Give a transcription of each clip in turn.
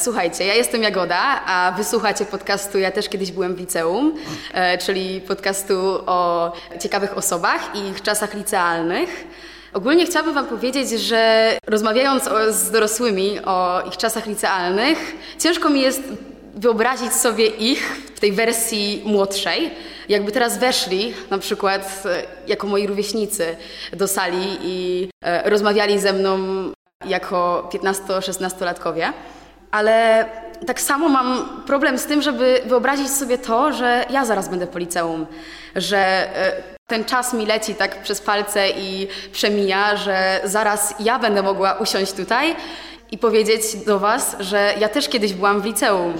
Słuchajcie, ja jestem Jagoda, a wysłuchacie podcastu Ja też kiedyś byłem w liceum, e, czyli podcastu o ciekawych osobach i ich czasach licealnych. Ogólnie chciałabym Wam powiedzieć, że rozmawiając o, z dorosłymi o ich czasach licealnych, ciężko mi jest wyobrazić sobie ich w tej wersji młodszej. Jakby teraz weszli, na przykład e, jako moi rówieśnicy, do sali i e, rozmawiali ze mną jako 15-16-latkowie. Ale tak samo mam problem z tym, żeby wyobrazić sobie to, że ja zaraz będę po liceum, że e, ten czas mi leci tak przez palce i przemija, że zaraz ja będę mogła usiąść tutaj i powiedzieć do Was, że ja też kiedyś byłam w liceum.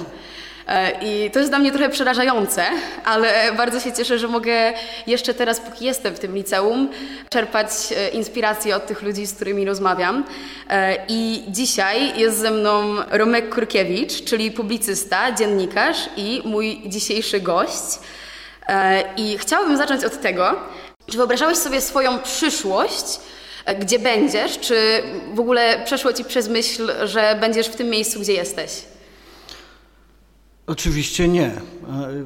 E, I to jest dla mnie trochę przerażające, ale bardzo się cieszę, że mogę jeszcze teraz, póki jestem w tym liceum, czerpać e, inspirację od tych ludzi, z którymi rozmawiam. E, I dzisiaj jest ze mną Romek Kurkiewicz, czyli publicysta, dziennikarz i mój dzisiejszy gość. I chciałabym zacząć od tego, czy wyobrażałeś sobie swoją przyszłość, gdzie będziesz, czy w ogóle przeszło ci przez myśl, że będziesz w tym miejscu, gdzie jesteś? Oczywiście nie.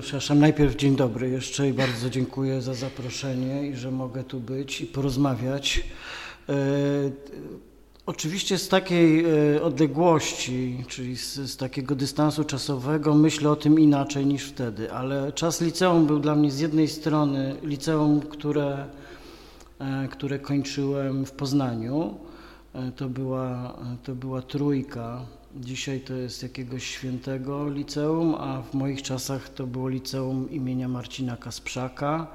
Przepraszam, najpierw dzień dobry jeszcze i bardzo dziękuję za zaproszenie i że mogę tu być i porozmawiać. E, oczywiście z takiej e, odległości, czyli z, z, takiego dystansu czasowego myślę o tym inaczej niż wtedy, ale czas liceum był dla mnie z jednej strony liceum, które, e, które kończyłem w Poznaniu. To była, to była trójka Dzisiaj to jest jakiegoś świętego liceum, a w moich czasach to było liceum imienia Marcina Kasprzaka.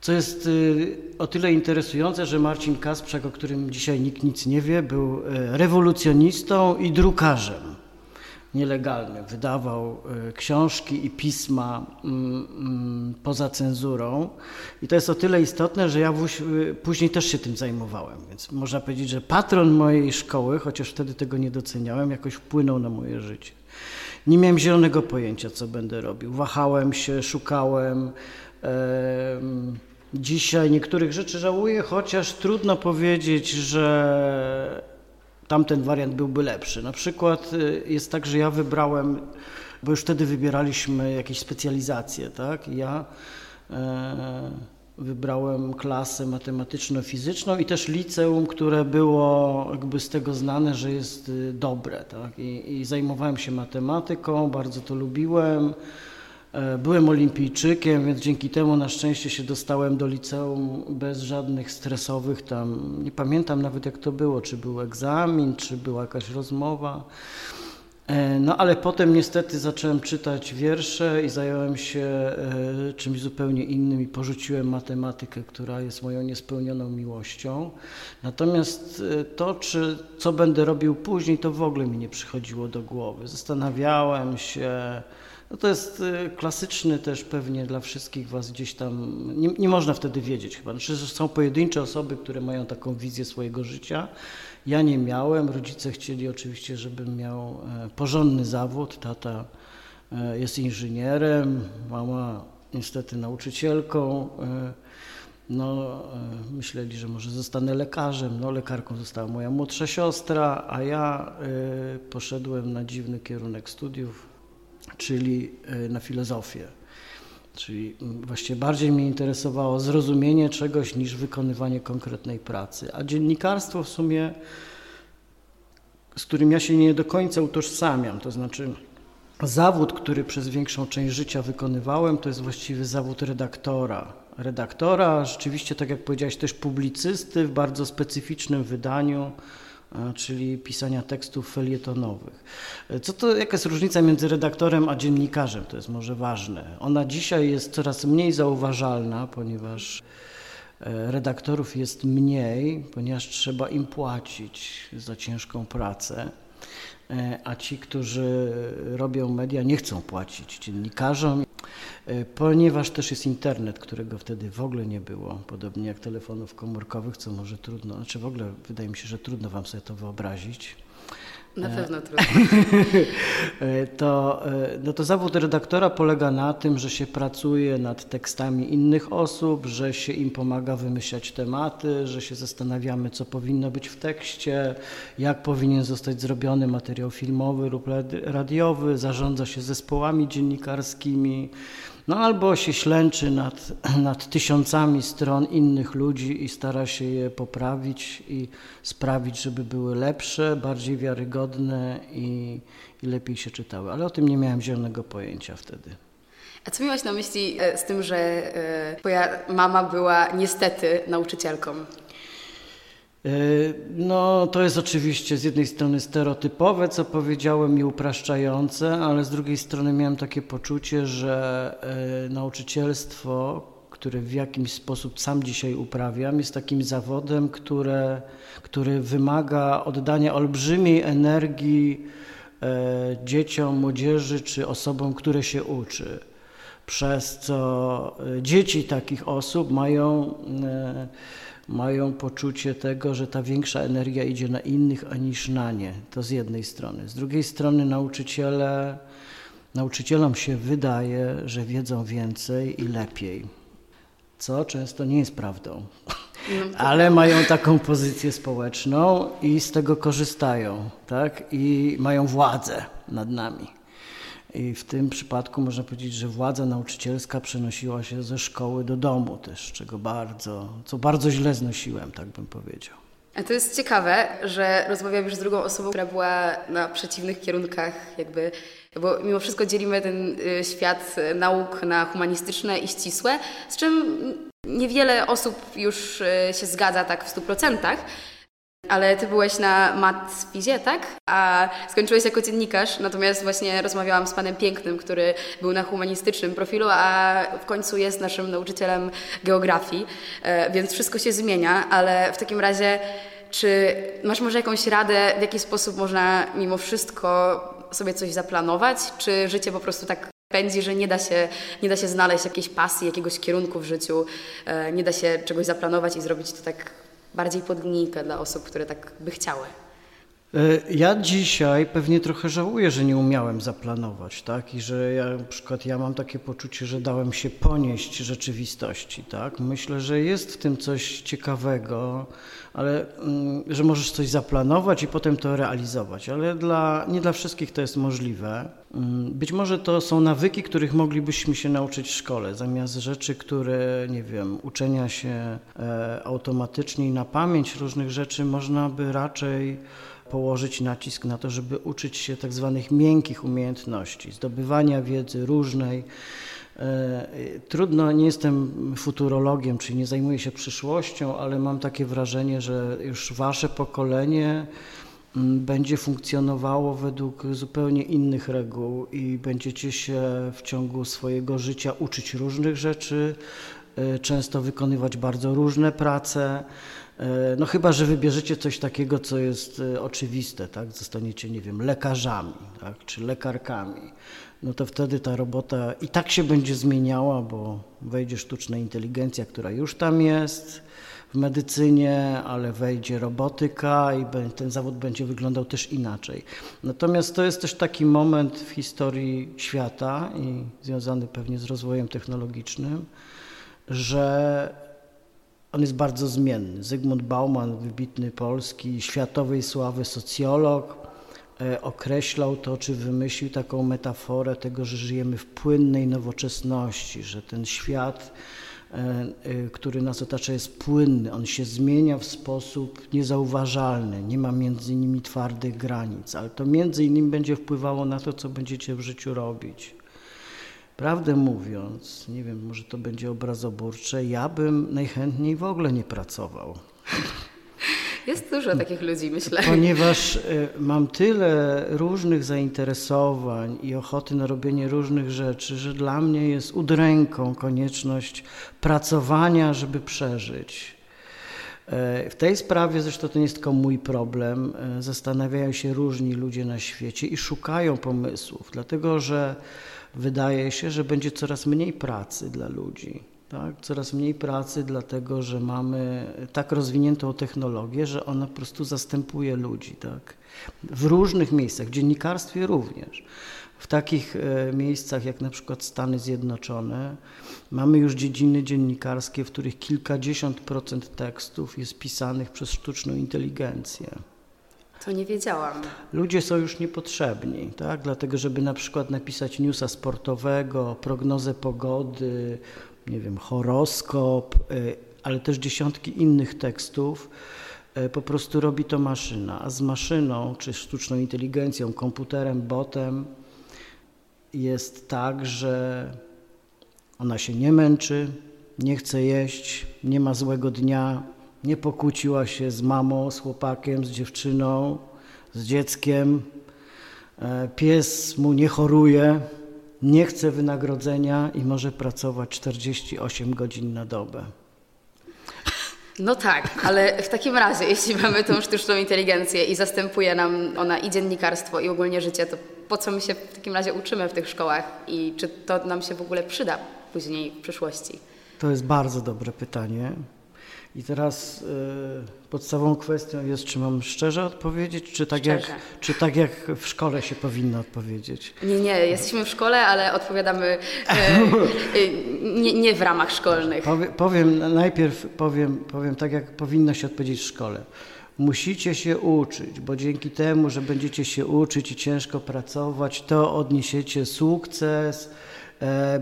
Co jest y, o tyle interesujące, że Marcin Kasprzak, o którym dzisiaj nikt nic nie wie, był y, rewolucjonistą i drukarzem nielegalny. Wydawał e, książki i pisma mm, mm, poza cenzurą. I to jest o tyle istotne, że ja e, później też się tym zajmowałem. Więc można powiedzieć, że patron mojej szkoły, chociaż wtedy tego nie doceniałem, jakoś wpłynął na moje życie. Nie miałem zielonego pojęcia, co będę robił. Wahałem się, szukałem. Dzisiaj niektórych rzeczy żałuję, chociaż trudno powiedzieć, że tamten wariant byłby lepszy. Na przykład y, jest tak, że ja wybrałem, bo już wtedy wybieraliśmy jakieś specjalizacje, tak? Ja e, wybrałem klasę matematyczno-fizyczną i też liceum, które było jakby z tego znane, że jest y, dobre, tak? I, i zajmowałem się matematyką, bardzo to lubiłem. E, byłem olimpijczykiem, więc dzięki temu na szczęście się dostałem do liceum bez żadnych stresowych tam, nie pamiętam nawet jak to było, czy był egzamin, czy była jakaś rozmowa. E, no ale potem niestety zacząłem czytać wiersze i zająłem się e, czymś zupełnie innym i porzuciłem matematykę, która jest moją niespełnioną miłością. Natomiast to, czy, co będę robił później, to w ogóle mi nie przychodziło do głowy. Zastanawiałem się, no to jest y, klasyczny też pewnie dla wszystkich Was gdzieś tam, nie, nie można wtedy wiedzieć chyba. Znaczy, są pojedyncze osoby, które mają taką wizję swojego życia. Ja nie miałem, rodzice chcieli oczywiście, żebym miał e, porządny zawód. Tata e, jest inżynierem, mama niestety nauczycielką. E, no, myśleli, że może zostanę lekarzem. No, lekarką została moja młodsza siostra, a ja poszedłem na dziwny kierunek studiów czyli e, na filozofię. Czyli właściwie bardziej mnie interesowało zrozumienie czegoś niż wykonywanie konkretnej pracy. A dziennikarstwo w sumie, z którym ja się nie do końca utożsamiam, to znaczy zawód, który przez większą część życia wykonywałem, to jest właściwie zawód redaktora. Redaktora, rzeczywiście, tak jak powiedziałeś, też publicysty w bardzo specyficznym wydaniu czyli pisania tekstów felietonowych. Co to, jaka jest różnica między redaktorem a dziennikarzem? To jest może ważne. Ona dzisiaj jest coraz mniej zauważalna, ponieważ e, redaktorów jest mniej, ponieważ trzeba im płacić za ciężką pracę. E, a ci, którzy robią media, nie chcą płacić dziennikarzom, e, ponieważ też jest internet, którego wtedy w ogóle nie było, podobnie jak telefonów komórkowych, co może trudno, znaczy w ogóle wydaje mi się, że trudno Wam sobie to wyobrazić. Na pewno trudno. to, no to zawód redaktora polega na tym, że się pracuje nad tekstami innych osób, że się im pomaga wymyślać tematy, że się zastanawiamy, co powinno być w tekście, jak powinien zostać zrobiony materiał filmowy lub radiowy, zarządza się zespołami dziennikarskimi. No albo się ślęczy nad, nad tysiącami stron innych ludzi i stara się je poprawić i sprawić, żeby były lepsze, bardziej wiarygodne i, i lepiej się czytały. Ale o tym nie miałem zielonego pojęcia wtedy. A co miałaś na myśli e, z tym, że e, twoja mama była niestety nauczycielką? E, no, to jest oczywiście z jednej strony stereotypowe, co powiedziałem, i upraszczające, ale z drugiej strony miałem takie poczucie, że e, nauczycielstwo, które w jakiś sposób sam dzisiaj uprawiam, jest takim zawodem, które, który wymaga oddania olbrzymiej energii e, dzieciom, młodzieży czy osobom, które się uczy. Przez co dzieci takich osób mają mają poczucie tego, że ta większa energia idzie na innych, a niż na nie. To z jednej strony. Z drugiej strony nauczyciele, nauczycielom się wydaje, że wiedzą więcej i lepiej, co często nie jest prawdą. Ale mają taką pozycję społeczną i z tego korzystają, tak? I mają władzę nad nami. I w tym przypadku można powiedzieć, że władza nauczycielska przenosiła się ze szkoły do domu też, czego bardzo, co bardzo źle znosiłem, tak bym powiedział. A to jest ciekawe, że rozmawiam już z drugą osobą, która była na przeciwnych kierunkach, jakby, bo mimo wszystko dzielimy ten y, świat nauk na humanistyczne i ścisłe, z czym niewiele osób już y, się zgadza tak w stu procentach. Ale ty byłeś na matfizie, tak? A skończyłeś jako dziennikarz, natomiast właśnie rozmawiałam z panem Pięknym, który był na humanistycznym profilu, a w końcu jest naszym nauczycielem geografii, e, więc wszystko się zmienia, ale w takim razie czy masz może jakąś radę, w jaki sposób można mimo wszystko sobie coś zaplanować, czy życie po prostu tak pędzi, że nie da się, nie da się znaleźć jakiejś pasji, jakiegoś kierunku w życiu, e, nie da się czegoś zaplanować i zrobić to tak bardziej pod linijkę dla osób, które tak by chciały. E, ja dzisiaj pewnie trochę żałuję, że nie umiałem zaplanować, tak? I że ja na przykład ja mam takie poczucie, że dałem się ponieść rzeczywistości, tak? Myślę, że jest w tym coś ciekawego, ale mm, że możesz coś zaplanować i potem to realizować, ale dla, nie dla wszystkich to jest możliwe. Mm, być może to są nawyki, których moglibyśmy się nauczyć w szkole, zamiast rzeczy, które, nie wiem, uczenia się e, automatycznie i na pamięć różnych rzeczy, można by raczej położyć nacisk na to, żeby uczyć się tak zwanych miękkich umiejętności, zdobywania wiedzy różnej. E, trudno, nie jestem futurologiem, czyli nie zajmuję się przyszłością, ale mam takie wrażenie, że już wasze pokolenie mm, będzie funkcjonowało według zupełnie innych reguł i będziecie się w ciągu swojego życia uczyć różnych rzeczy, e, często wykonywać bardzo różne prace. E, no chyba, że wybierzecie coś takiego, co jest e, oczywiste, tak? Zostaniecie, nie wiem, lekarzami, tak? Czy lekarkami. No to wtedy ta robota i tak się będzie zmieniała, bo wejdzie sztuczna inteligencja, która już tam jest w medycynie, ale wejdzie robotyka i ten zawód będzie wyglądał też inaczej. Natomiast to jest też taki moment w historii świata i związany pewnie z rozwojem technologicznym, że on jest bardzo zmienny. Zygmunt Bauman, wybitny polski, światowej sławy socjolog, e, określał to, czy wymyślił taką metaforę tego, że żyjemy w płynnej nowoczesności, że ten świat, e, e, który nas otacza, jest płynny, on się zmienia w sposób niezauważalny, nie ma między nimi twardych granic, ale to między innymi będzie wpływało na to, co będziecie w życiu robić. Prawdę mówiąc, nie wiem, może to będzie obrazoburcze, ja bym najchętniej w ogóle nie pracował. Jest dużo takich ludzi, myślę. Ponieważ e, mam tyle różnych zainteresowań i ochoty na robienie różnych rzeczy, że dla mnie jest udręką konieczność pracowania, żeby przeżyć. E, w tej sprawie, zresztą to nie jest tylko mój problem, e, zastanawiają się różni ludzie na świecie i szukają pomysłów, dlatego że wydaje się, że będzie coraz mniej pracy dla ludzi. Tak? Coraz mniej pracy, dlatego że mamy tak rozwiniętą technologię, że ona po prostu zastępuje ludzi. Tak? W różnych miejscach, w dziennikarstwie również. W takich e, miejscach jak na przykład Stany Zjednoczone mamy już dziedziny dziennikarskie, w których kilkadziesiąt procent tekstów jest pisanych przez sztuczną inteligencję. To nie wiedziałam. Ludzie są już niepotrzebni, tak? dlatego żeby na przykład napisać newsa sportowego, prognozę pogody, nie wiem, horoskop, y, ale też dziesiątki innych tekstów, y, po prostu robi to maszyna, a z maszyną, czy sztuczną inteligencją, komputerem, botem jest tak, że ona się nie męczy, nie chce jeść, nie ma złego dnia, nie pokłóciła się z mamą, z chłopakiem, z dziewczyną, z dzieckiem. E, pies mu nie choruje, nie chce wynagrodzenia i może pracować 48 godzin na dobę. No tak, ale w takim razie, jeśli mamy tą sztuczną inteligencję i zastępuje nam ona i dziennikarstwo, i ogólnie życie, to po co my się w takim razie uczymy w tych szkołach i czy to nam się w ogóle przyda później w przyszłości? To jest bardzo dobre pytanie. I teraz y, podstawową kwestią jest, czy mam szczerze odpowiedzieć, czy tak, jak, czy tak jak w szkole się powinno odpowiedzieć. Nie, nie, jesteśmy w szkole, ale odpowiadamy e, nie, nie, w ramach szkolnych. Powie, powiem, najpierw powiem, powiem tak, jak powinno się odpowiedzieć w szkole. Musicie się uczyć, bo dzięki temu, że będziecie się uczyć i ciężko pracować, to odniesiecie sukces,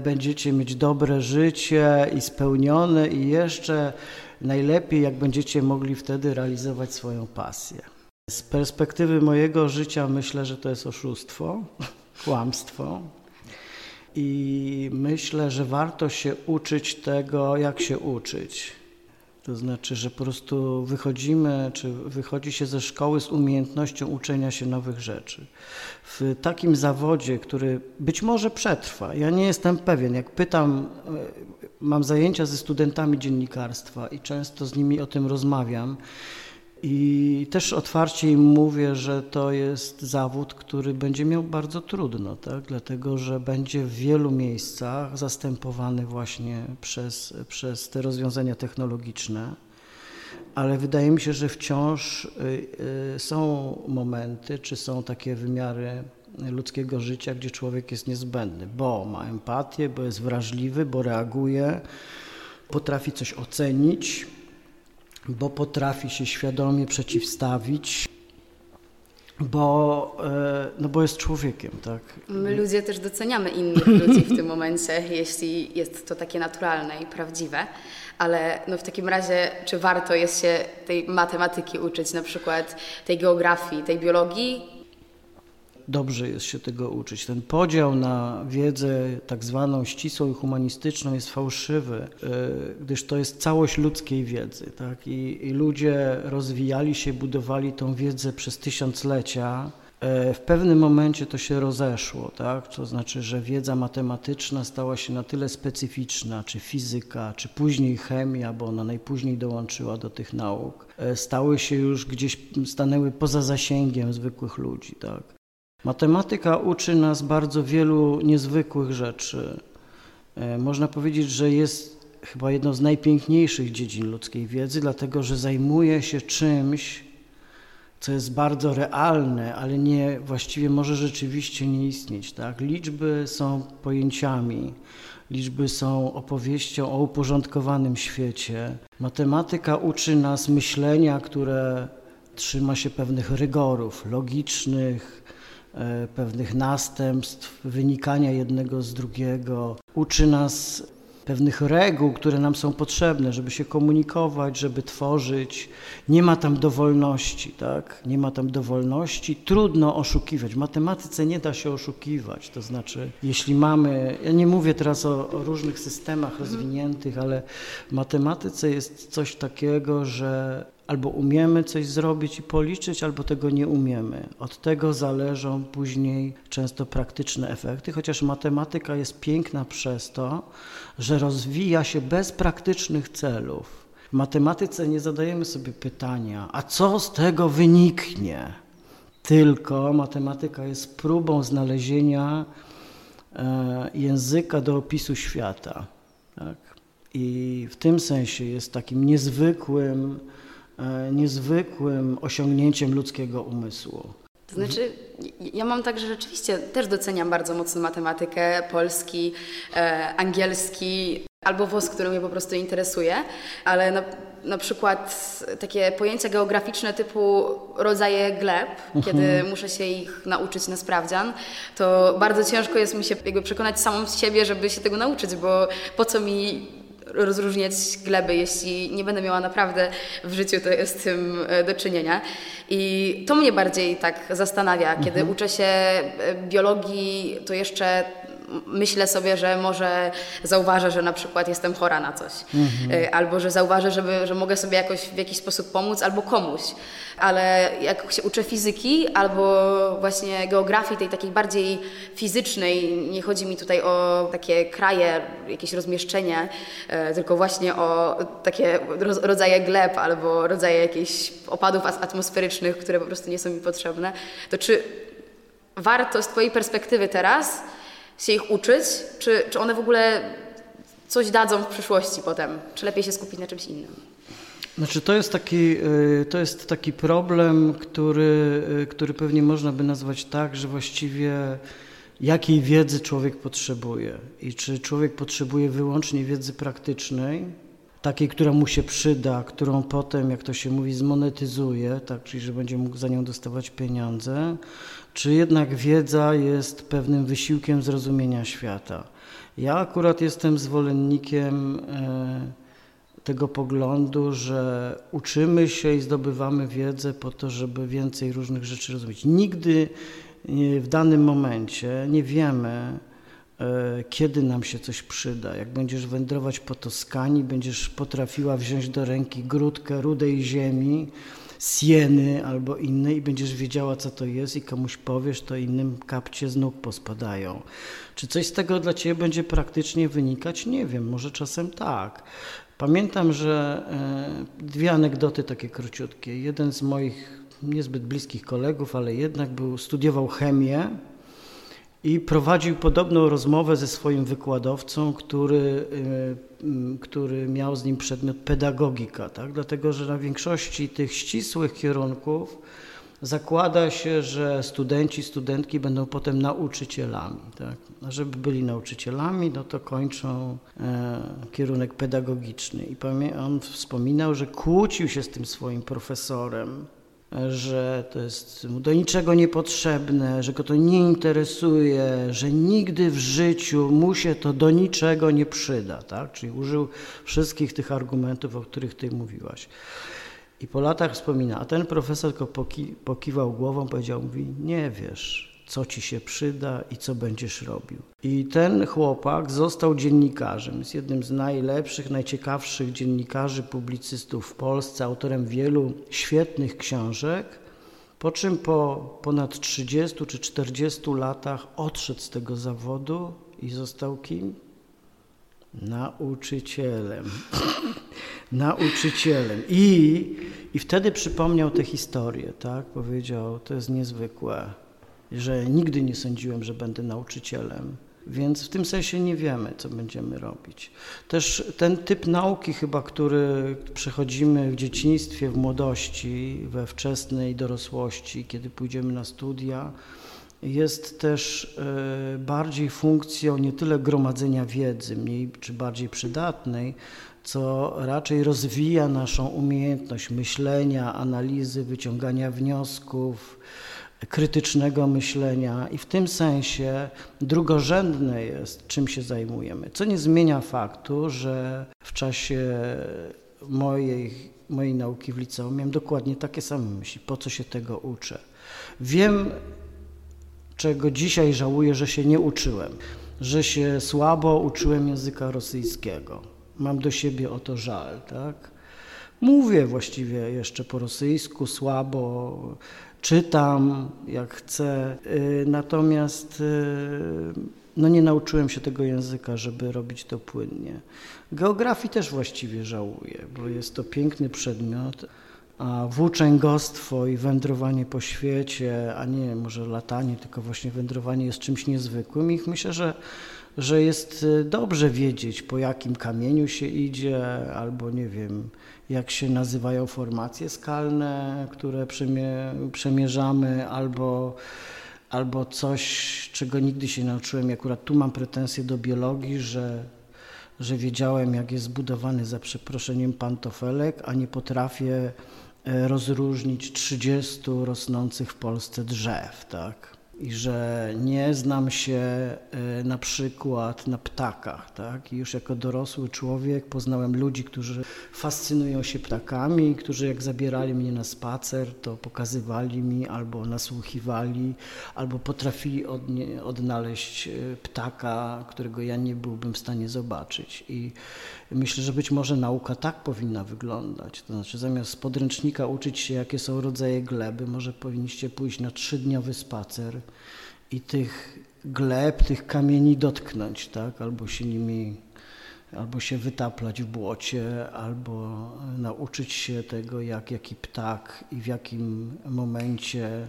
będziecie mieć dobre życie i spełnione i jeszcze najlepiej, jak będziecie mogli wtedy realizować swoją pasję. Z perspektywy mojego życia myślę, że to jest oszustwo, kłamstwo. I myślę, że warto się uczyć tego, jak się uczyć. To znaczy, że po prostu wychodzimy, czy wychodzi się ze szkoły z umiejętnością uczenia się nowych rzeczy. W takim zawodzie, który być może przetrwa, ja nie jestem pewien, jak pytam, e, mam zajęcia ze studentami dziennikarstwa i często z nimi o tym rozmawiam. I też otwarcie im mówię, że to jest zawód, który będzie miał bardzo trudno, tak? dlatego że będzie w wielu miejscach zastępowany właśnie przez, przez te rozwiązania technologiczne. Ale wydaje mi się, że wciąż y, y, są momenty, czy są takie wymiary ludzkiego życia, gdzie człowiek jest niezbędny, bo ma empatię, bo jest wrażliwy, bo reaguje, potrafi coś ocenić bo potrafi się świadomie przeciwstawić, bo, e, no bo jest człowiekiem, tak? My ludzie też doceniamy innych ludzi w tym momencie, jeśli jest to takie naturalne i prawdziwe, ale no w takim razie, czy warto jest się tej matematyki uczyć, na przykład tej geografii, tej biologii, dobrze jest się tego uczyć. Ten podział na wiedzę tak zwaną ścisłą i humanistyczną jest fałszywy, e, gdyż to jest całość ludzkiej wiedzy. Tak? I, I ludzie rozwijali się, budowali tą wiedzę przez tysiąclecia. E, w pewnym momencie to się rozeszło, tak? to znaczy, że wiedza matematyczna stała się na tyle specyficzna, czy fizyka, czy później chemia, bo ona najpóźniej dołączyła do tych nauk, e, stały się już gdzieś, stanęły poza zasięgiem zwykłych ludzi. Tak? Matematyka uczy nas bardzo wielu niezwykłych rzeczy. E, można powiedzieć, że jest chyba jedną z najpiękniejszych dziedzin ludzkiej wiedzy, dlatego że zajmuje się czymś, co jest bardzo realne, ale nie właściwie może rzeczywiście nie istnieć. Tak? Liczby są pojęciami, liczby są opowieścią o uporządkowanym świecie. Matematyka uczy nas myślenia, które trzyma się pewnych rygorów logicznych, pewnych następstw, wynikania jednego z drugiego. Uczy nas pewnych reguł, które nam są potrzebne, żeby się komunikować, żeby tworzyć. Nie ma tam dowolności, tak? Nie ma tam dowolności. Trudno oszukiwać. W matematyce nie da się oszukiwać. To znaczy, jeśli mamy, ja nie mówię teraz o, o różnych systemach rozwiniętych, ale w matematyce jest coś takiego, że albo umiemy coś zrobić i policzyć, albo tego nie umiemy. Od tego zależą później często praktyczne efekty, chociaż matematyka jest piękna przez to, że rozwija się bez praktycznych celów. W matematyce nie zadajemy sobie pytania, a co z tego wyniknie? Tylko matematyka jest próbą znalezienia e, języka do opisu świata. Tak? i w tym sensie jest takim niezwykłym, niezwykłym osiągnięciem ludzkiego umysłu. To znaczy, ja mam tak, że rzeczywiście też doceniam bardzo mocno matematykę, polski, e, angielski albo włos, który mnie po prostu interesuje, ale na, na przykład takie pojęcia geograficzne typu rodzaje gleb, mhm. kiedy muszę się ich nauczyć na sprawdzian, to bardzo ciężko jest mi się jakby przekonać samą z siebie, żeby się tego nauczyć, bo po co mi rozróżniać gleby, jeśli nie będę miała naprawdę w życiu to z tym e, do czynienia. I to mnie bardziej tak zastanawia. Kiedy mhm. uczę się e, biologii, to jeszcze myślę sobie, że może zauważę, że na przykład jestem chora na coś, mhm. Y, albo że zauważę, żeby, że mogę sobie jakoś w jakiś sposób pomóc, albo komuś. Ale jak się uczę fizyki, albo właśnie geografii, tej takiej bardziej fizycznej, nie chodzi mi tutaj o takie kraje, jakieś rozmieszczenie, y, tylko właśnie o takie rodzaje gleb, albo rodzaje jakichś opadów atmosferycznych, które po prostu nie są mi potrzebne, to czy warto z Twojej perspektywy teraz się ich uczyć? Czy, czy one w ogóle coś dadzą w przyszłości potem? Czy lepiej się skupić na czymś innym? Znaczy to jest taki, y, to jest taki problem, który, y, który pewnie można by nazwać tak, że właściwie jakiej wiedzy człowiek potrzebuje i czy człowiek potrzebuje wyłącznie wiedzy praktycznej, takiej, która mu się przyda, którą potem, jak to się mówi, zmonetyzuje, tak, czyli że będzie mógł za nią dostawać pieniądze, czy jednak wiedza jest pewnym wysiłkiem zrozumienia świata. Ja akurat jestem zwolennikiem e, tego poglądu, że uczymy się i zdobywamy wiedzę po to, żeby więcej różnych rzeczy rozumieć. Nigdy w danym momencie nie wiemy, e, kiedy nam się coś przyda. Jak będziesz wędrować po Toskanii, będziesz potrafiła wziąć do ręki grudkę rudej ziemi, sieny albo innej i będziesz wiedziała, co to jest i komuś powiesz, to innym kapcie z nóg pospadają. Czy coś z tego dla Ciebie będzie praktycznie wynikać? Nie wiem, może czasem tak. Pamiętam, że e, dwie anegdoty takie króciutkie. Jeden z moich niezbyt bliskich kolegów, ale jednak był, studiował chemię i prowadził podobną rozmowę ze swoim wykładowcą, który, y, który miał z nim przedmiot pedagogika, tak? dlatego że na większości tych ścisłych kierunków zakłada się, że studenci, studentki będą potem nauczycielami. Tak? A żeby byli nauczycielami, no to kończą e, kierunek pedagogiczny. I on wspominał, że kłócił się z tym swoim profesorem, że to jest mu do niczego niepotrzebne, że go to nie interesuje, że nigdy w życiu mu się to do niczego nie przyda. Tak? Czyli użył wszystkich tych argumentów, o których ty mówiłaś. I po latach wspomina, a ten profesor tylko poki, pokiwał głową, powiedział, mówi, nie wiesz, co ci się przyda i co będziesz robił. I ten chłopak został dziennikarzem, jest jednym z najlepszych, najciekawszych dziennikarzy, publicystów w Polsce, autorem wielu świetnych książek. Po czym po ponad 30 czy 40 latach odszedł z tego zawodu i został kim? Nauczycielem. Nauczycielem. I, I wtedy przypomniał tę historię, tak? Powiedział, to jest niezwykłe że nigdy nie sądziłem, że będę nauczycielem. Więc w tym sensie nie wiemy, co będziemy robić. Też ten typ nauki, chyba, który przechodzimy w dzieciństwie, w młodości, we wczesnej dorosłości, kiedy pójdziemy na studia, jest też e, bardziej funkcją nie tyle gromadzenia wiedzy, mniej czy bardziej przydatnej, co raczej rozwija naszą umiejętność myślenia, analizy, wyciągania wniosków, krytycznego myślenia i w tym sensie drugorzędne jest, czym się zajmujemy. Co nie zmienia faktu, że w czasie mojej, mojej nauki w liceum miałem dokładnie takie same myśli. Po co się tego uczę? Wiem, czego dzisiaj żałuję, że się nie uczyłem, że się słabo uczyłem języka rosyjskiego. Mam do siebie o to żal, tak? Mówię właściwie jeszcze po rosyjsku słabo, czytam jak chcę, y, natomiast y, no nie nauczyłem się tego języka, żeby robić to płynnie. Geografii też właściwie żałuję, bo jest to piękny przedmiot, a włóczęgostwo i wędrowanie po świecie, a nie może latanie, tylko właśnie wędrowanie jest czymś niezwykłym i myślę, że że jest y, dobrze wiedzieć, po jakim kamieniu się idzie, albo nie wiem, jak się nazywają formacje skalne, które przemierzamy, albo, albo coś, czego nigdy się nie nauczyłem. I akurat tu mam pretensje do biologii, że, że wiedziałem, jak jest zbudowany za przeproszeniem pantofelek, a nie potrafię e, rozróżnić 30 rosnących w Polsce drzew, tak? I że nie znam się e, na przykład na ptakach. Tak? I już jako dorosły człowiek poznałem ludzi, którzy fascynują się ptakami, którzy jak zabierali mnie na spacer, to pokazywali mi albo nasłuchiwali, albo potrafili odnaleźć e, ptaka, którego ja nie byłbym w stanie zobaczyć. I myślę, że być może nauka tak powinna wyglądać. To znaczy zamiast z podręcznika uczyć się, jakie są rodzaje gleby, może powinniście pójść na trzydniowy spacer i tych gleb, tych kamieni dotknąć, tak? albo się nimi, albo się wytaplać w błocie, albo nauczyć się tego, jak jaki ptak i w jakim momencie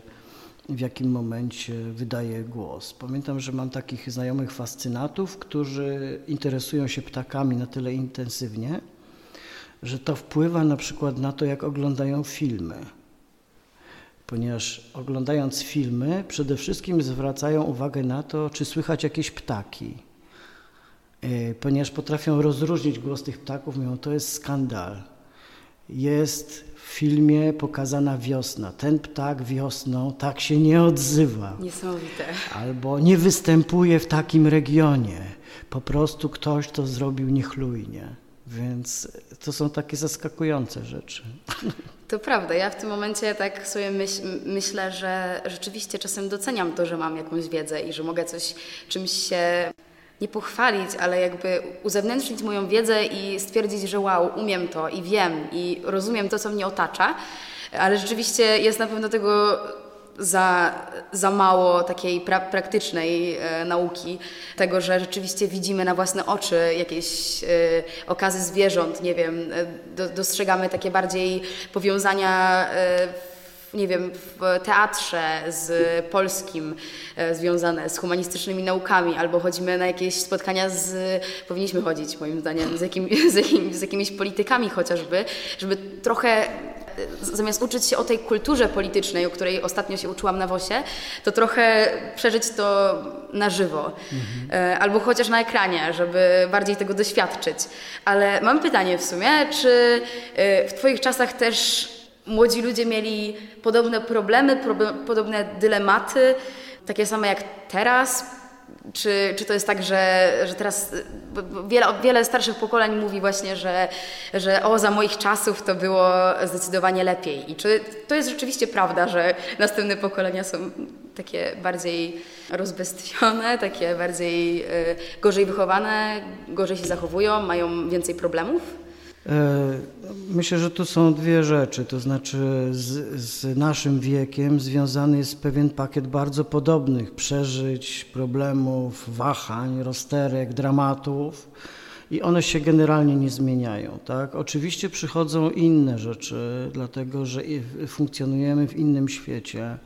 w jakim momencie wydaje głos. Pamiętam, że mam takich znajomych fascynatów, którzy interesują się ptakami na tyle intensywnie, że to wpływa na przykład na to, jak oglądają filmy ponieważ oglądając filmy przede wszystkim zwracają uwagę na to, czy słychać jakieś ptaki. E, ponieważ potrafią rozróżnić głos tych ptaków, mówią, to jest skandal. Jest w filmie pokazana wiosna. Ten ptak wiosną tak się nie odzywa. Niesamowite. Albo nie występuje w takim regionie. Po prostu ktoś to zrobił niechlujnie. Więc to są takie zaskakujące rzeczy. To prawda. Ja w tym momencie tak sobie myśl, myślę, że rzeczywiście czasem doceniam to, że mam jakąś wiedzę i że mogę coś czymś się nie pochwalić, ale jakby uzewnętrznić moją wiedzę i stwierdzić, że wow, umiem to i wiem i rozumiem to, co mnie otacza. Ale rzeczywiście jest na pewno tego za, za mało takiej pra, praktycznej e, nauki, tego, że rzeczywiście widzimy na własne oczy jakieś e, okazy zwierząt, nie wiem, e, do, dostrzegamy takie bardziej powiązania e, nie wiem, w teatrze z polskim e, związane z humanistycznymi naukami, albo chodzimy na jakieś spotkania z, powinniśmy chodzić moim zdaniem, z, jakim, z, jakim, z jakimiś politykami chociażby, żeby trochę zamiast uczyć się o tej kulturze politycznej, o której ostatnio się uczyłam na WOSie, to trochę przeżyć to na żywo. Mhm. Albo chociaż na ekranie, żeby bardziej tego doświadczyć. Ale mam pytanie w sumie, czy e, w Twoich czasach też młodzi ludzie mieli podobne problemy, podobne dylematy, takie same jak teraz? Czy, czy to jest tak, że, że teraz wiele, wiele starszych pokoleń mówi właśnie, że, że o, za moich czasów to było zdecydowanie lepiej. I czy to jest rzeczywiście prawda, że następne pokolenia są takie bardziej rozbestwione, takie bardziej y, gorzej wychowane, gorzej się zachowują, mają więcej problemów? E, myślę, że tu są dwie rzeczy. To znaczy, z, z, naszym wiekiem związany jest pewien pakiet bardzo podobnych przeżyć, problemów, wahań, rozterek, dramatów. I one się generalnie nie zmieniają. Tak? Oczywiście przychodzą inne rzeczy, dlatego że funkcjonujemy w innym świecie.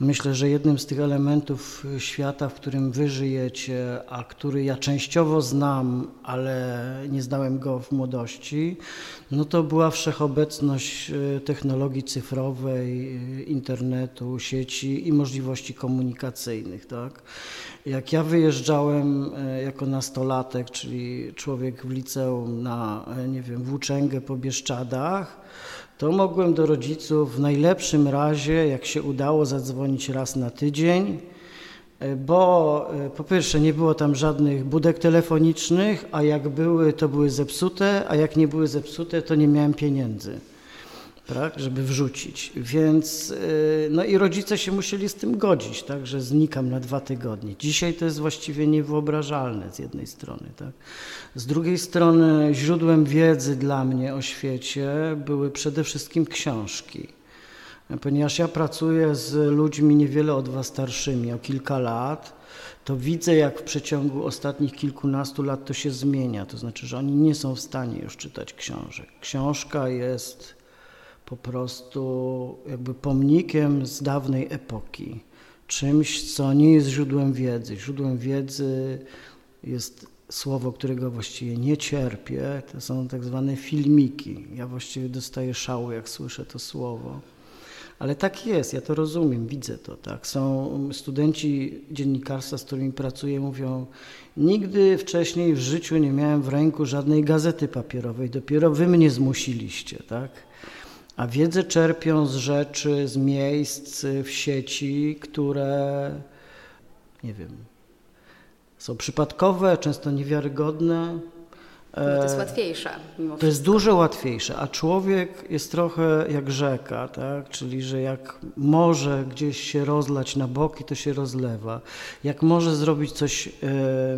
Myślę, że jednym z tych elementów świata, w którym wy żyjecie, a który ja częściowo znam, ale nie znałem go w młodości, no to była wszechobecność e, technologii cyfrowej, e, internetu, sieci i możliwości komunikacyjnych. Tak? Jak ja wyjeżdżałem jako nastolatek, czyli człowiek w liceum na, nie wiem, Włóczęgę po Bieszczadach, to mogłem do rodziców w najlepszym razie, jak się udało, zadzwonić raz na tydzień, e, bo e, po pierwsze nie było tam żadnych budek telefonicznych, a jak były, to były zepsute, a jak nie były zepsute, to nie miałem pieniędzy tak, żeby wrzucić. Więc, y, no i rodzice się musieli z tym godzić, tak, że znikam na dwa tygodnie. Dzisiaj to jest właściwie niewyobrażalne z jednej strony. Tak. Z drugiej strony źródłem wiedzy dla mnie o świecie były przede wszystkim książki. Ponieważ ja pracuję z ludźmi niewiele od Was starszymi, o kilka lat, to widzę, jak w przeciągu ostatnich kilkunastu lat to się zmienia. To znaczy, że oni nie są w stanie już czytać książek. Książka jest po prostu jakby pomnikiem z dawnej epoki, czymś, co nie jest źródłem wiedzy. Źródłem wiedzy jest słowo, którego właściwie nie cierpię, to są tak zwane filmiki. Ja właściwie dostaję szału, jak słyszę to słowo. Ale tak jest, ja to rozumiem, widzę to. Tak. Są studenci dziennikarstwa, z którymi pracuję, mówią, nigdy wcześniej w życiu nie miałem w ręku żadnej gazety papierowej, dopiero wy mnie zmusiliście. Tak? A wiedzę czerpią z rzeczy, z miejsc w sieci, które, nie wiem, są przypadkowe, często niewiarygodne. To jest łatwiejsze. Mimo to jest dużo łatwiejsze, a człowiek jest trochę jak rzeka, tak? czyli że jak może gdzieś się rozlać na boki, to się rozlewa. Jak może zrobić coś e,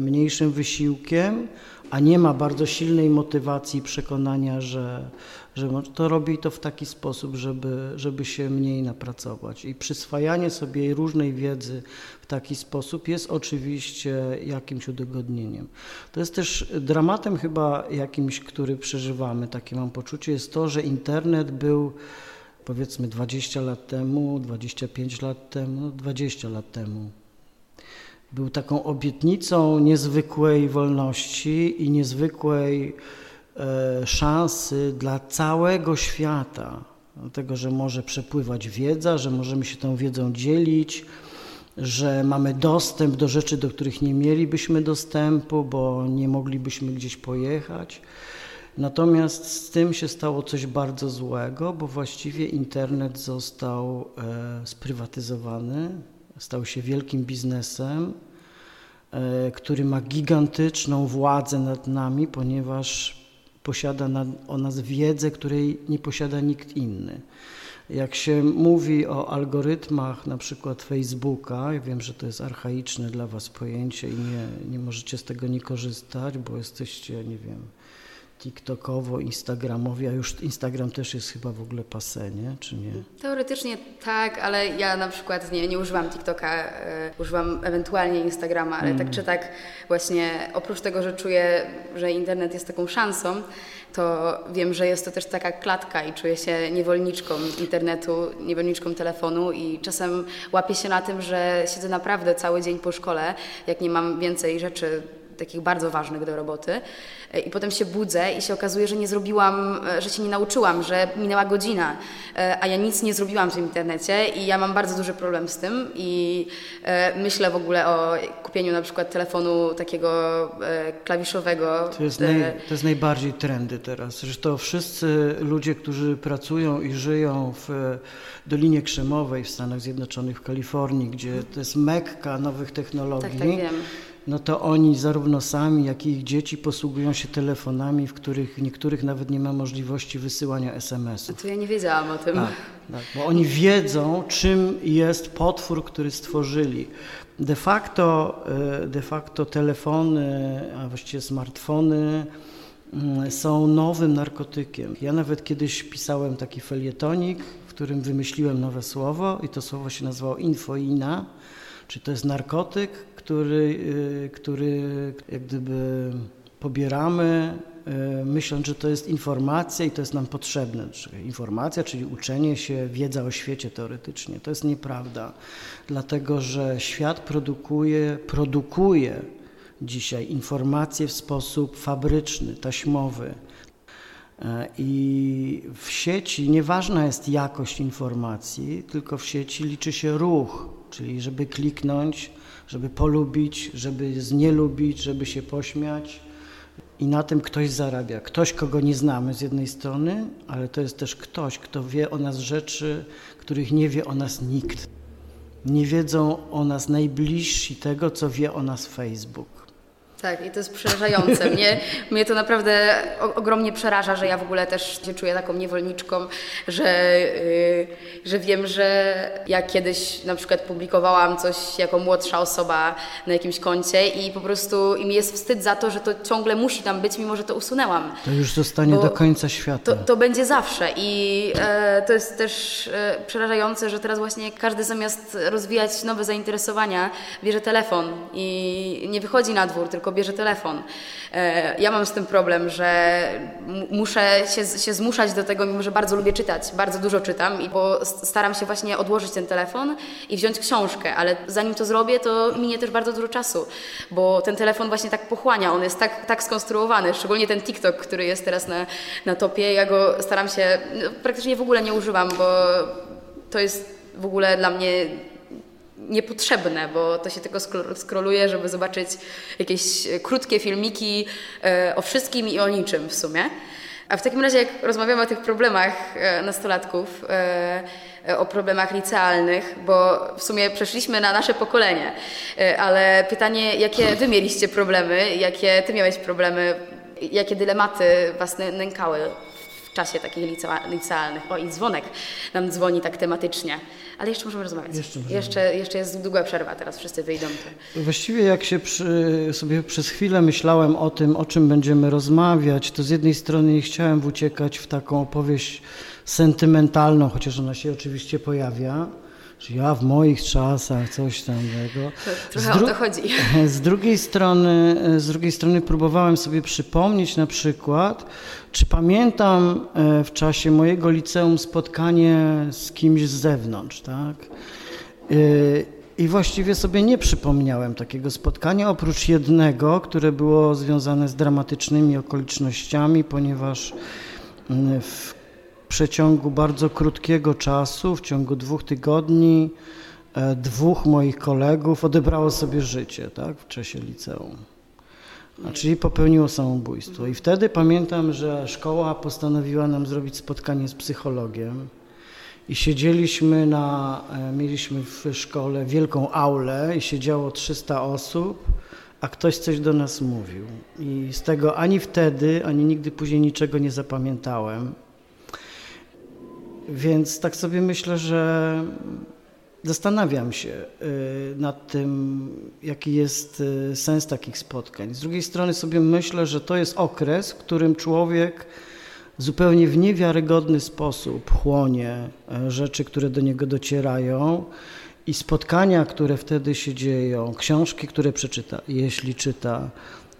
mniejszym wysiłkiem, a nie ma bardzo silnej motywacji, przekonania, że, że to robi to w taki sposób, żeby, żeby się mniej napracować. I przyswajanie sobie różnej wiedzy w taki sposób jest oczywiście jakimś udogodnieniem. To jest też dramatem chyba jakimś, który przeżywamy, takie mam poczucie, jest to, że internet był powiedzmy 20 lat temu, 25 lat temu, 20 lat temu był taką obietnicą niezwykłej wolności i niezwykłej szansy dla całego świata. Dlatego, że może przepływać wiedza, że możemy się tą wiedzą dzielić, że mamy dostęp do rzeczy, do których nie mielibyśmy dostępu, bo nie moglibyśmy gdzieś pojechać. Natomiast z tym się stało coś bardzo złego, bo właściwie internet został e, sprywatyzowany, stał się wielkim biznesem, e, który ma gigantyczną władzę nad nami, ponieważ posiada nad, o nas wiedzę, której nie posiada nikt inny. Jak się mówi o algorytmach na przykład Facebooka, ja wiem, że to jest archaiczne dla Was pojęcie i nie, nie możecie z tego nie korzystać, bo jesteście, nie wiem, TikTokowo, Instagramowi, a już Instagram też jest chyba w ogóle pase, nie? Czy nie? Teoretycznie tak, ale ja na przykład nie, nie używam TikToka, y, używam ewentualnie Instagrama, ale mm. tak czy tak właśnie oprócz tego, że czuję, że internet jest taką szansą, to wiem, że jest to też taka klatka i czuję się niewolniczką internetu, niewolniczką telefonu i czasem łapię się na tym, że siedzę naprawdę cały dzień po szkole, jak nie mam więcej rzeczy takich bardzo ważnych do roboty. E, I potem się budzę i się okazuje, że nie zrobiłam, e, że się nie nauczyłam, że minęła godzina, e, a ja nic nie zrobiłam w tym internecie i ja mam bardzo duży problem z tym i myślę w ogóle o kupieniu na przykład telefonu takiego klawiszowego. To jest, naj, to jest najbardziej trendy teraz, to wszyscy ludzie, którzy pracują i żyją w Dolinie Krzemowej w Stanach Zjednoczonych, w Kalifornii, gdzie to jest mekka nowych technologii. Tak, tak wiem no to oni zarówno sami, jak i ich dzieci posługują się telefonami, w których niektórych nawet nie ma możliwości wysyłania SMS-ów. To ja nie wiedziałam o tym. Tak, tak, bo oni wiedzą, czym jest potwór, który stworzyli. De facto, e, de facto telefony, a właściwie smartfony mm, są nowym narkotykiem. Ja nawet kiedyś pisałem taki felietonik, w którym wymyśliłem nowe słowo i to słowo się nazywało infoina, czy to jest narkotyk, który, y, który jak gdyby pobieramy, y, myśląc, że to jest informacja i to jest nam potrzebne. Informacja, czyli uczenie się, wiedza o świecie teoretycznie. To jest nieprawda, dlatego że świat produkuje, produkuje dzisiaj informacje w sposób fabryczny, taśmowy. E, I w sieci nieważna jest jakość informacji, tylko w sieci liczy się ruch, czyli żeby kliknąć, żeby polubić, żeby znielubić, żeby się pośmiać. I na tym ktoś zarabia. Ktoś, kogo nie znamy z jednej strony, ale to jest też ktoś, kto wie o nas rzeczy, których nie wie o nas nikt. Nie wiedzą o nas najbliżsi tego, co wie o nas Facebook. Tak, i to jest przerażające. Mnie, mnie to naprawdę ogromnie przeraża, że ja w ogóle też się czuję taką niewolniczką, że, yy, że wiem, że ja kiedyś na przykład publikowałam coś jako młodsza osoba na jakimś koncie i po prostu i mi jest wstyd za to, że to ciągle musi tam być, mimo że to usunęłam. To już zostanie do końca świata. To, to będzie zawsze i e, to jest też e, przerażające, że teraz właśnie każdy zamiast rozwijać nowe zainteresowania, bierze telefon i nie wychodzi na dwór, tylko tylko bierze telefon. E, ja mam z tym problem, że muszę się, się zmuszać do tego, mimo że bardzo lubię czytać, bardzo dużo czytam, i bo staram się właśnie odłożyć ten telefon i wziąć książkę, ale zanim to zrobię, to minie też bardzo dużo czasu, bo ten telefon właśnie tak pochłania, on jest tak, tak skonstruowany, szczególnie ten TikTok, który jest teraz na, na topie, ja go staram się, no, praktycznie w ogóle nie używam, bo to jest w ogóle dla mnie niepotrzebne, bo to się tylko skroluje, żeby zobaczyć jakieś krótkie filmiki e, o wszystkim i o niczym w sumie. A w takim razie, jak rozmawiamy o tych problemach e, nastolatków, e, o problemach licealnych, bo w sumie przeszliśmy na nasze pokolenie, ale pytanie, jakie wy mieliście problemy, jakie ty miałeś problemy, jakie dylematy was nękały czasie takich licealnych? O, i dzwonek nam dzwoni tak tematycznie. Ale jeszcze możemy rozmawiać. Jeszcze, możemy. jeszcze, jeszcze jest długa przerwa, teraz wszyscy wyjdą. To... Właściwie jak się przy, sobie przez chwilę myślałem o tym, o czym będziemy rozmawiać, to z jednej strony nie chciałem uciekać w taką opowieść sentymentalną, chociaż ona się oczywiście pojawia, że ja w moich czasach coś tam tego. Trochę o to chodzi. Z drugiej strony, z drugiej strony próbowałem sobie przypomnieć na przykład, czy pamiętam e, w czasie mojego liceum spotkanie z kimś z zewnątrz, tak? E, I właściwie sobie nie przypomniałem takiego spotkania, oprócz jednego, które było związane z dramatycznymi okolicznościami, ponieważ mm, w przeciągu bardzo krótkiego czasu, w ciągu dwóch tygodni, e, dwóch moich kolegów odebrało sobie życie tak, w czasie liceum. A czyli popełniło samobójstwo. I wtedy pamiętam, że szkoła postanowiła nam zrobić spotkanie z psychologiem. I siedzieliśmy na, e, mieliśmy w szkole wielką aulę i siedziało 300 osób, a ktoś coś do nas mówił. I z tego ani wtedy, ani nigdy później niczego nie zapamiętałem. Więc tak sobie myślę, że zastanawiam się y, nad tym, jaki jest y, sens takich spotkań. Z drugiej strony sobie myślę, że to jest okres, w którym człowiek zupełnie w niewiarygodny sposób chłonie e, rzeczy, które do niego docierają i spotkania, które wtedy się dzieją, książki, które przeczyta, jeśli czyta,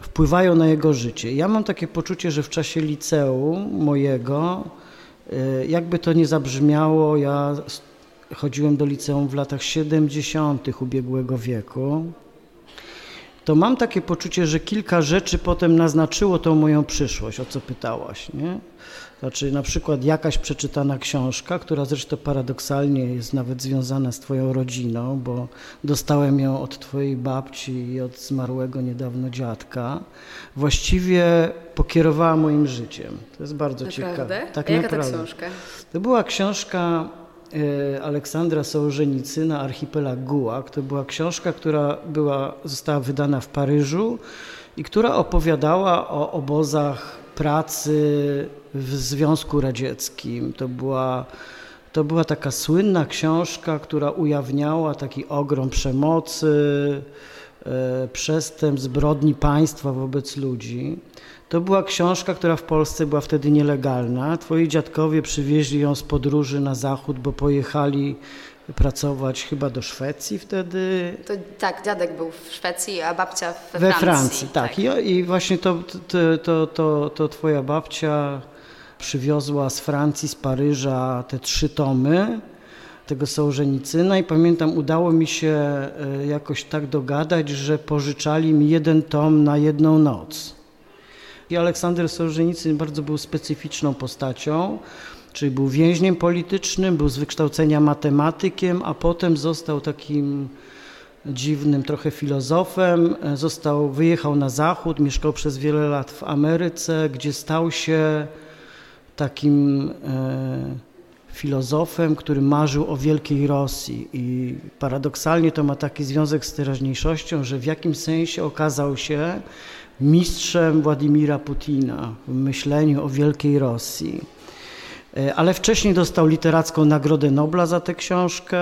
wpływają na jego życie. Ja mam takie poczucie, że w czasie liceum mojego jakby to nie zabrzmiało, ja chodziłem do liceum w latach 70. ubiegłego wieku. To mam takie poczucie, że kilka rzeczy potem naznaczyło tą moją przyszłość, o co pytałaś. Nie? Znaczy na przykład jakaś przeczytana książka, która zresztą paradoksalnie jest nawet związana z Twoją rodziną, bo dostałem ją od Twojej babci i od zmarłego niedawno dziadka, właściwie pokierowała moim życiem. To jest bardzo naprawdę? ciekawe. Tak, A jaka naprawdę. ta książka? To była książka e, Aleksandra Sołżenicyna Archipelag Gułak. To była książka, która była, została wydana w Paryżu i która opowiadała o obozach pracy w Związku Radzieckim. To była, to była taka słynna książka, która ujawniała taki ogrom przemocy, e, przestępstw, zbrodni państwa wobec ludzi. To była książka, która w Polsce była wtedy nielegalna. Twoi dziadkowie przywieźli ją z podróży na zachód, bo pojechali pracować chyba do Szwecji wtedy. To, tak, dziadek był w Szwecji, a babcia we, we Francji. Francji. tak. tak. I, I, właśnie to, to, to, to, to twoja babcia przywiozła z Francji, z Paryża te trzy tomy tego Sołżenicyna i pamiętam, udało mi się e, jakoś tak dogadać, że pożyczali mi jeden tom na jedną noc. I Aleksander Sołżenicyn bardzo był specyficzną postacią czyli był więźniem politycznym, był z wykształcenia matematykiem, a potem został takim dziwnym trochę filozofem. Został, wyjechał na zachód, mieszkał przez wiele lat w Ameryce, gdzie stał się takim e, filozofem, który marzył o wielkiej Rosji i paradoksalnie to ma taki związek z teraźniejszością, że w jakimś sensie okazał się mistrzem Władimira Putina w myśleniu o wielkiej Rosji. E, ale wcześniej dostał literacką Nagrodę Nobla za tę książkę,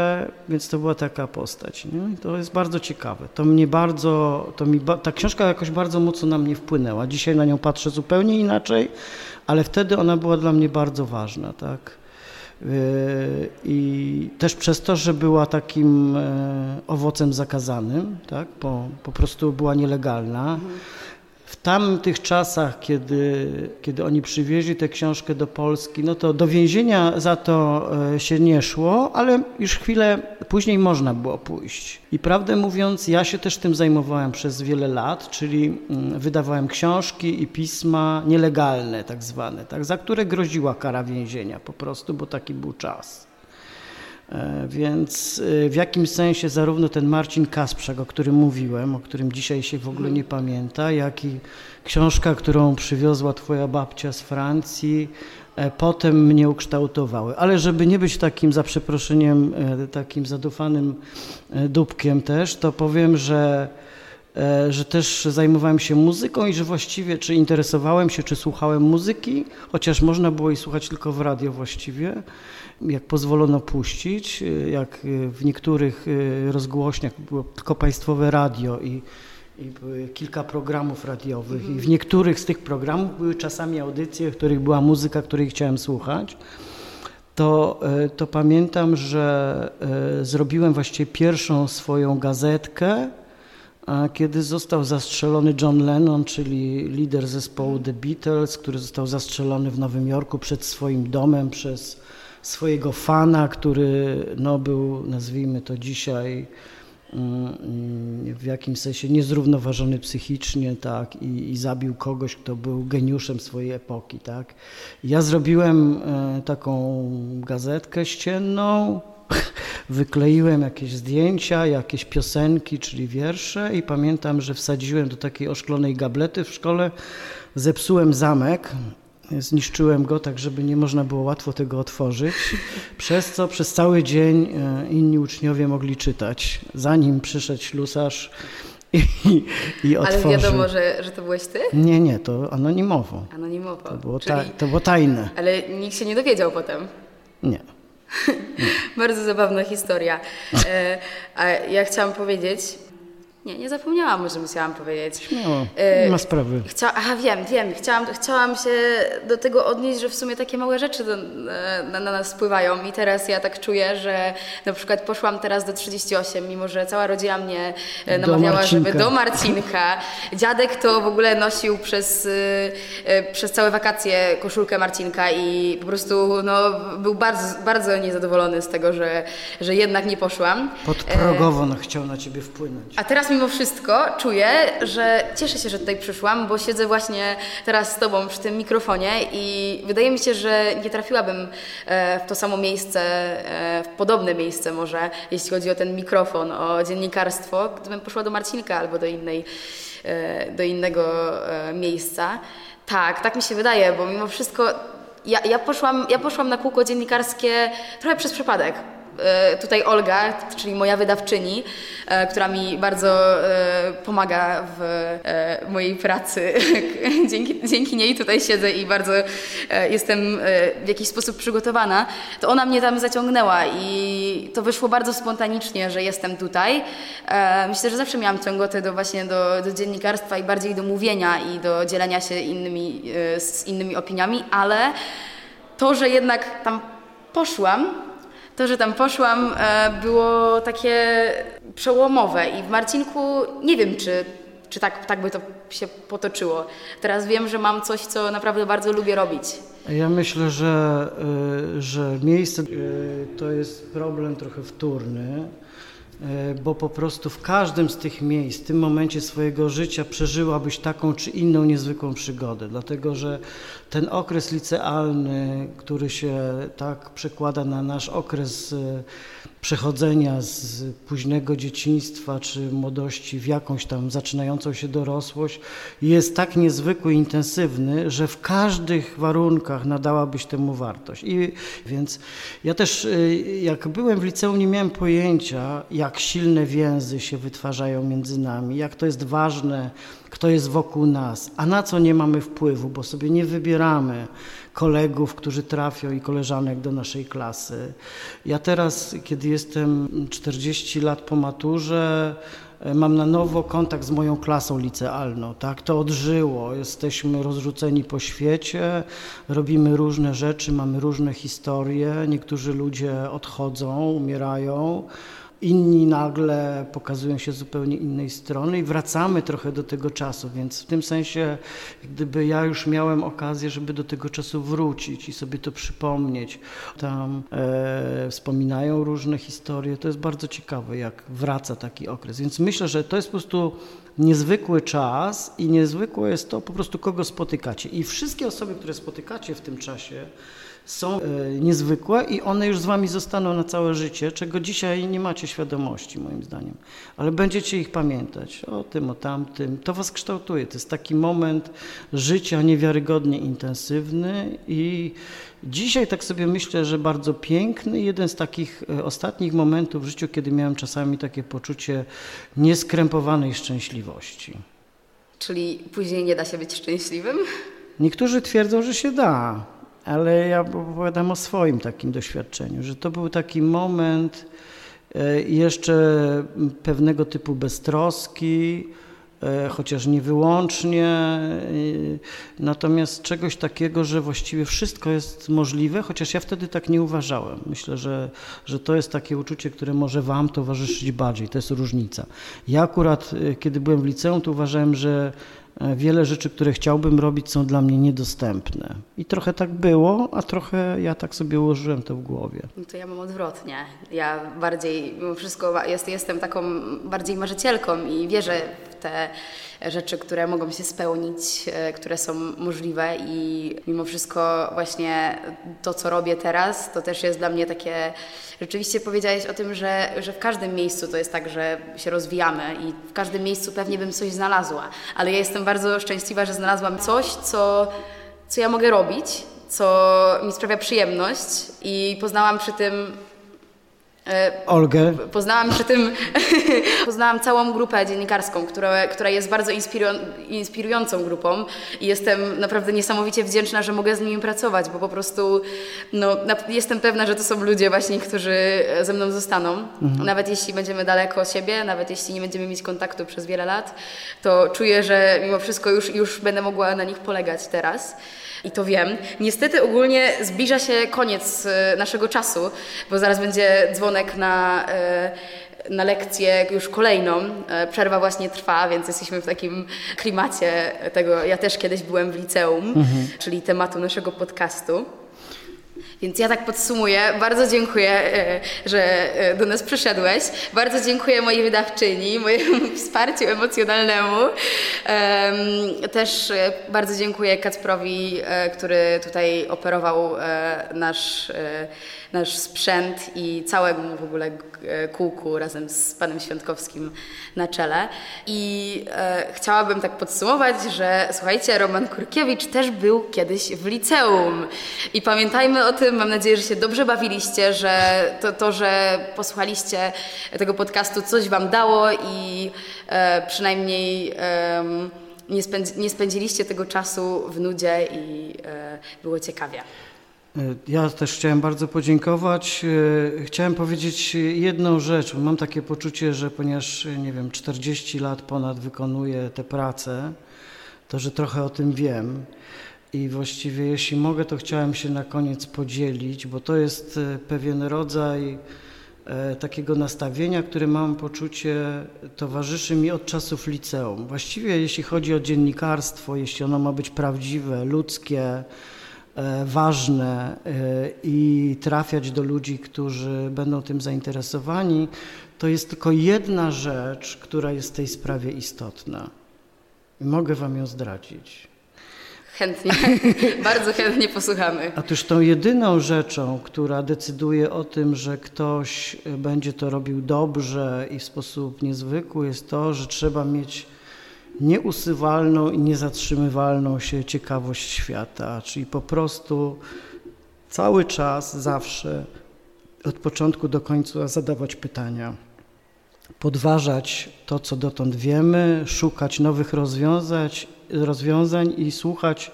więc to była taka postać. Nie? to jest bardzo ciekawe. To mnie bardzo, to mi, ta książka jakoś bardzo mocno na mnie wpłynęła. Dzisiaj na nią patrzę zupełnie inaczej, ale wtedy ona była dla mnie bardzo ważna. Tak? I też przez to, że była takim owocem zakazanym, tak? po, po prostu była nielegalna. Mhm tamtych czasach, kiedy, kiedy oni przywieźli tę książkę do Polski, no to do więzienia za to e, się nie szło, ale już chwilę później można było pójść. I prawdę mówiąc, ja się też tym zajmowałem przez wiele lat, czyli mm, wydawałem książki i pisma nielegalne, tak zwane, tak, za które groziła kara więzienia po prostu, bo taki był czas. E, więc e, w jakimś sensie zarówno ten Marcin Kasprzak, o którym mówiłem, o którym dzisiaj się w ogóle nie pamięta, jak i książka, którą przywiozła twoja babcia z Francji, e, potem mnie ukształtowały. Ale żeby nie być takim, za przeproszeniem, takim zadufanym dupkiem też, to powiem, że że też zajmowałem się muzyką i że właściwie czy interesowałem się, czy słuchałem muzyki, chociaż można było jej słuchać tylko w radio właściwie, jak pozwolono puścić, jak w niektórych rozgłośniach było tylko państwowe radio i, i były kilka programów radiowych. I w niektórych z tych programów były czasami audycje, w których była muzyka, której chciałem słuchać, to, to pamiętam, że zrobiłem właściwie pierwszą swoją gazetkę, kiedy został zastrzelony John Lennon, czyli lider zespołu The Beatles, który został zastrzelony w Nowym Jorku przed swoim domem przez swojego fana, który no, był, nazwijmy to dzisiaj, mm, w jakimś sensie niezrównoważony psychicznie, tak, i, i, zabił kogoś, kto był geniuszem swojej epoki, tak. Ja zrobiłem e, taką gazetkę ścienną, wykleiłem jakieś zdjęcia, jakieś piosenki, czyli wiersze i pamiętam, że wsadziłem do takiej oszklonej gablety w szkole, zepsułem zamek, Zniszczyłem go tak, żeby nie można było łatwo tego otworzyć, przez co przez cały dzień e, inni uczniowie mogli czytać, zanim przyszedł ślusarz i, i otworzył. Ale wiadomo, że, że to byłeś ty? Nie, nie, to anonimowo. Anonimowo. To było, ta, to było tajne. Ale nikt się nie dowiedział potem? Nie. Bardzo zabawna historia. E, a ja chciałam powiedzieć, nie, nie zapomniałam, że musiałam powiedzieć. Śmiało, nie ma sprawy. Chcia, aha, wiem, wiem. Chciałam, chciałam się do tego odnieść, że w sumie takie małe rzeczy do, na, na, nas wpływają i teraz ja tak czuję, że na przykład poszłam teraz do 38, mimo że cała rodzina mnie e, namawiała, żeby do Marcinka. Dziadek to w ogóle nosił przez, e, przez całe wakacje koszulkę Marcinka i po prostu no, był bardzo, bardzo niezadowolony z tego, że, że jednak nie poszłam. Podprogowo no, chciał na ciebie wpłynąć. A teraz mimo wszystko czuję, że cieszę się, że tutaj przyszłam, bo siedzę właśnie teraz z Tobą przy tym mikrofonie i wydaje mi się, że nie trafiłabym e, w to samo miejsce, e, w podobne miejsce może, jeśli chodzi o ten mikrofon, o dziennikarstwo, gdybym poszła do Marcinka albo do, innej, e, do innego miejsca. Tak, tak mi się wydaje, bo mimo wszystko ja, ja, poszłam, ja poszłam na kółko dziennikarskie trochę przez przypadek. E, tutaj Olga, czyli moja wydawczyni, e, która mi bardzo e, pomaga w mojej pracy. dzięki, dzięki niej tutaj siedzę i bardzo jestem w jakiś sposób przygotowana. To ona mnie tam zaciągnęła i to wyszło bardzo spontanicznie, że jestem tutaj. Myślę, że zawsze miałam ciągotę do właśnie do, do dziennikarstwa i bardziej do mówienia i do dzielenia się innymi, z innymi opiniami, ale to, że jednak tam poszłam, to, że tam poszłam, e, było takie przełomowe i w Marcinku nie wiem, czy, czy tak, tak by to się potoczyło. Teraz wiem, że mam coś, co naprawdę bardzo lubię robić. Ja myślę, że, e, że miejsce e, to jest problem trochę wtórny, bo po prostu w każdym z tych miejsc, w tym momencie swojego życia przeżyłabyś taką czy inną niezwykłą przygodę, dlatego że ten okres licealny, który się tak przekłada na nasz okres e, przechodzenia z późnego dzieciństwa czy młodości w jakąś tam zaczynającą się dorosłość, jest tak niezwykły, intensywny, że w każdych warunkach nadałabyś temu wartość. I więc ja też, e, jak byłem w liceum, nie miałem pojęcia, jak silne więzy się wytwarzają między nami, jak to jest ważne kto jest wokół nas, a na co nie mamy wpływu, bo sobie nie wybieramy kolegów, którzy trafią i koleżanek do naszej klasy. Ja teraz, kiedy jestem 40 lat po maturze, e, mam na nowo kontakt z moją klasą licealną, tak? To odżyło, jesteśmy rozrzuceni po świecie, robimy różne rzeczy, mamy różne historie, niektórzy ludzie odchodzą, umierają, inni nagle pokazują się z zupełnie innej strony i wracamy trochę do tego czasu, więc w tym sensie gdyby ja już miałem okazję, żeby do tego czasu wrócić i sobie to przypomnieć, tam e, wspominają różne historie, to jest bardzo ciekawe, jak wraca taki okres, więc myślę, że to jest po prostu niezwykły czas i niezwykłe jest to po prostu, kogo spotykacie. I wszystkie osoby, które spotykacie w tym czasie, są e, niezwykłe i one już z wami zostaną na całe życie, czego dzisiaj nie macie świadomości moim zdaniem. Ale będziecie ich pamiętać o tym, o tamtym. To was kształtuje. To jest taki moment życia niewiarygodnie intensywny i dzisiaj tak sobie myślę, że bardzo piękny. Jeden z takich e, ostatnich momentów w życiu, kiedy miałem czasami takie poczucie nieskrępowanej szczęśliwości. Czyli później nie da się być szczęśliwym? Niektórzy twierdzą, że się da ale ja opowiadam o swoim takim doświadczeniu, że to był taki moment e, jeszcze pewnego typu beztroski, e, chociaż nie wyłącznie, e, natomiast czegoś takiego, że właściwie wszystko jest możliwe, chociaż ja wtedy tak nie uważałem. Myślę, że, że to jest takie uczucie, które może Wam towarzyszyć bardziej, to jest różnica. Ja akurat, kiedy byłem w liceum, to uważałem, że wiele rzeczy, które chciałbym robić, są dla mnie niedostępne. I trochę tak było, a trochę ja tak sobie ułożyłem to w głowie. No to ja mam odwrotnie. Ja bardziej, mimo wszystko jest, jestem taką bardziej marzycielką i wierzę te rzeczy, które mogą się spełnić, e, które są możliwe i mimo wszystko właśnie to, co robię teraz, to też jest dla mnie takie, rzeczywiście powiedziałeś o tym, że, że w każdym miejscu to jest tak, że się rozwijamy i w każdym miejscu pewnie bym coś znalazła, ale ja jestem bardzo szczęśliwa, że znalazłam coś, co, co ja mogę robić, co mi sprawia przyjemność i poznałam przy tym Olgę. Poznałam przy tym, poznałam całą grupę dziennikarską, która, która jest bardzo inspirującą grupą i jestem naprawdę niesamowicie wdzięczna, że mogę z nimi pracować, bo po prostu no, jestem pewna, że to są ludzie właśnie, którzy ze mną zostaną. Mhm. Nawet jeśli będziemy daleko od siebie, nawet jeśli nie będziemy mieć kontaktu przez wiele lat, to czuję, że mimo wszystko już, już będę mogła na nich polegać teraz i to wiem. Niestety ogólnie zbliża się koniec e, naszego czasu, bo zaraz będzie dzwonek na e, na lekcję już kolejną. E, przerwa właśnie trwa, więc jesteśmy w takim klimacie tego. Ja też kiedyś byłem w liceum, mhm. czyli tematu naszego podcastu. Więc ja tak podsumuję. Bardzo dziękuję, e, że e, do nas przyszedłeś. Bardzo dziękuję mojej wydawczyni, mojemu wsparciu emocjonalnemu. Też e, bardzo dziękuję Kacprowi, który tutaj operował nasz nasz sprzęt i całemu w ogóle kółku razem z panem Świątkowskim na czele. I chciałabym tak podsumować, że słuchajcie, Roman Kurkiewicz też był kiedyś w liceum. I pamiętajmy o tym, mam nadzieję, że się dobrze bawiliście, że to, to że posłuchaliście tego podcastu coś wam dało i e, przynajmniej e, nie, spędzi, nie spędziliście tego czasu w nudzie i e, było ciekawie. Ja też chciałem bardzo podziękować. E, chciałem powiedzieć jedną rzecz. Mam takie poczucie, że ponieważ, nie wiem, 40 lat ponad wykonuję tę pracę, to że trochę o tym wiem. I właściwie, jeśli mogę, to chciałem się na koniec podzielić, bo to jest e, pewien rodzaj e, takiego nastawienia, które mam poczucie towarzyszy mi od czasów liceum. Właściwie, jeśli chodzi o dziennikarstwo, jeśli ono ma być prawdziwe, ludzkie, E, ważne i trafiać do ludzi, którzy będą tym zainteresowani, to jest tylko jedna rzecz, która jest w tej sprawie istotna. I mogę Wam ją zdradzić. Chętnie, bardzo chętnie posłuchamy. Otóż tą jedyną rzeczą, która decyduje o tym, że ktoś będzie to robił dobrze i w sposób niezwykły, jest to, że trzeba mieć nieusuwalną i niezatrzymywalną się ciekawość świata, czyli po prostu cały czas, zawsze, od początku do końca zadawać pytania, podważać to, co dotąd wiemy, szukać nowych rozwiązań, rozwiązań i słuchać,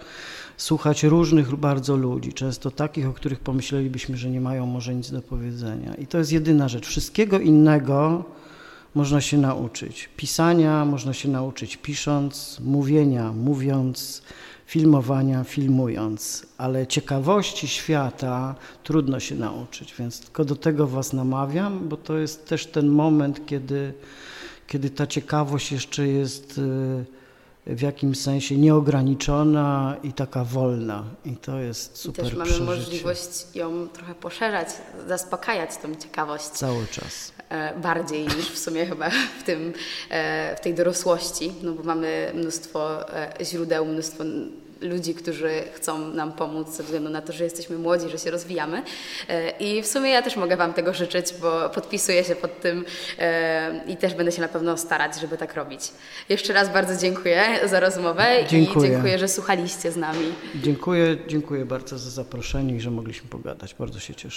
słuchać różnych bardzo ludzi, często takich, o których pomyślelibyśmy, że nie mają może nic do powiedzenia. I to jest jedyna rzecz. Wszystkiego innego można się nauczyć. Pisania można się nauczyć pisząc, mówienia mówiąc, filmowania filmując, ale ciekawości świata trudno się nauczyć, więc tylko do tego Was namawiam, bo to jest też ten moment, kiedy, kiedy ta ciekawość jeszcze jest y, w jakimś sensie nieograniczona i taka wolna. I to jest I super też mamy przeżycie. możliwość ją trochę poszerzać, zaspokajać tą ciekawość. Cały czas. e, bardziej niż w sumie chyba w, tym, e, w tej dorosłości, no bo mamy mnóstwo e, źródeł, mnóstwo ludzi, którzy chcą nam pomóc ze względu na to, że jesteśmy młodzi, że się rozwijamy. E, I w sumie ja też mogę Wam tego życzyć, bo podpisuję się pod tym e, i też będę się na pewno starać, żeby tak robić. Jeszcze raz bardzo dziękuję za rozmowę Dziękuję. i dziękuję, że słuchaliście z nami. Dziękuję, dziękuję bardzo za zaproszenie i że mogliśmy pogadać. Bardzo się cieszę.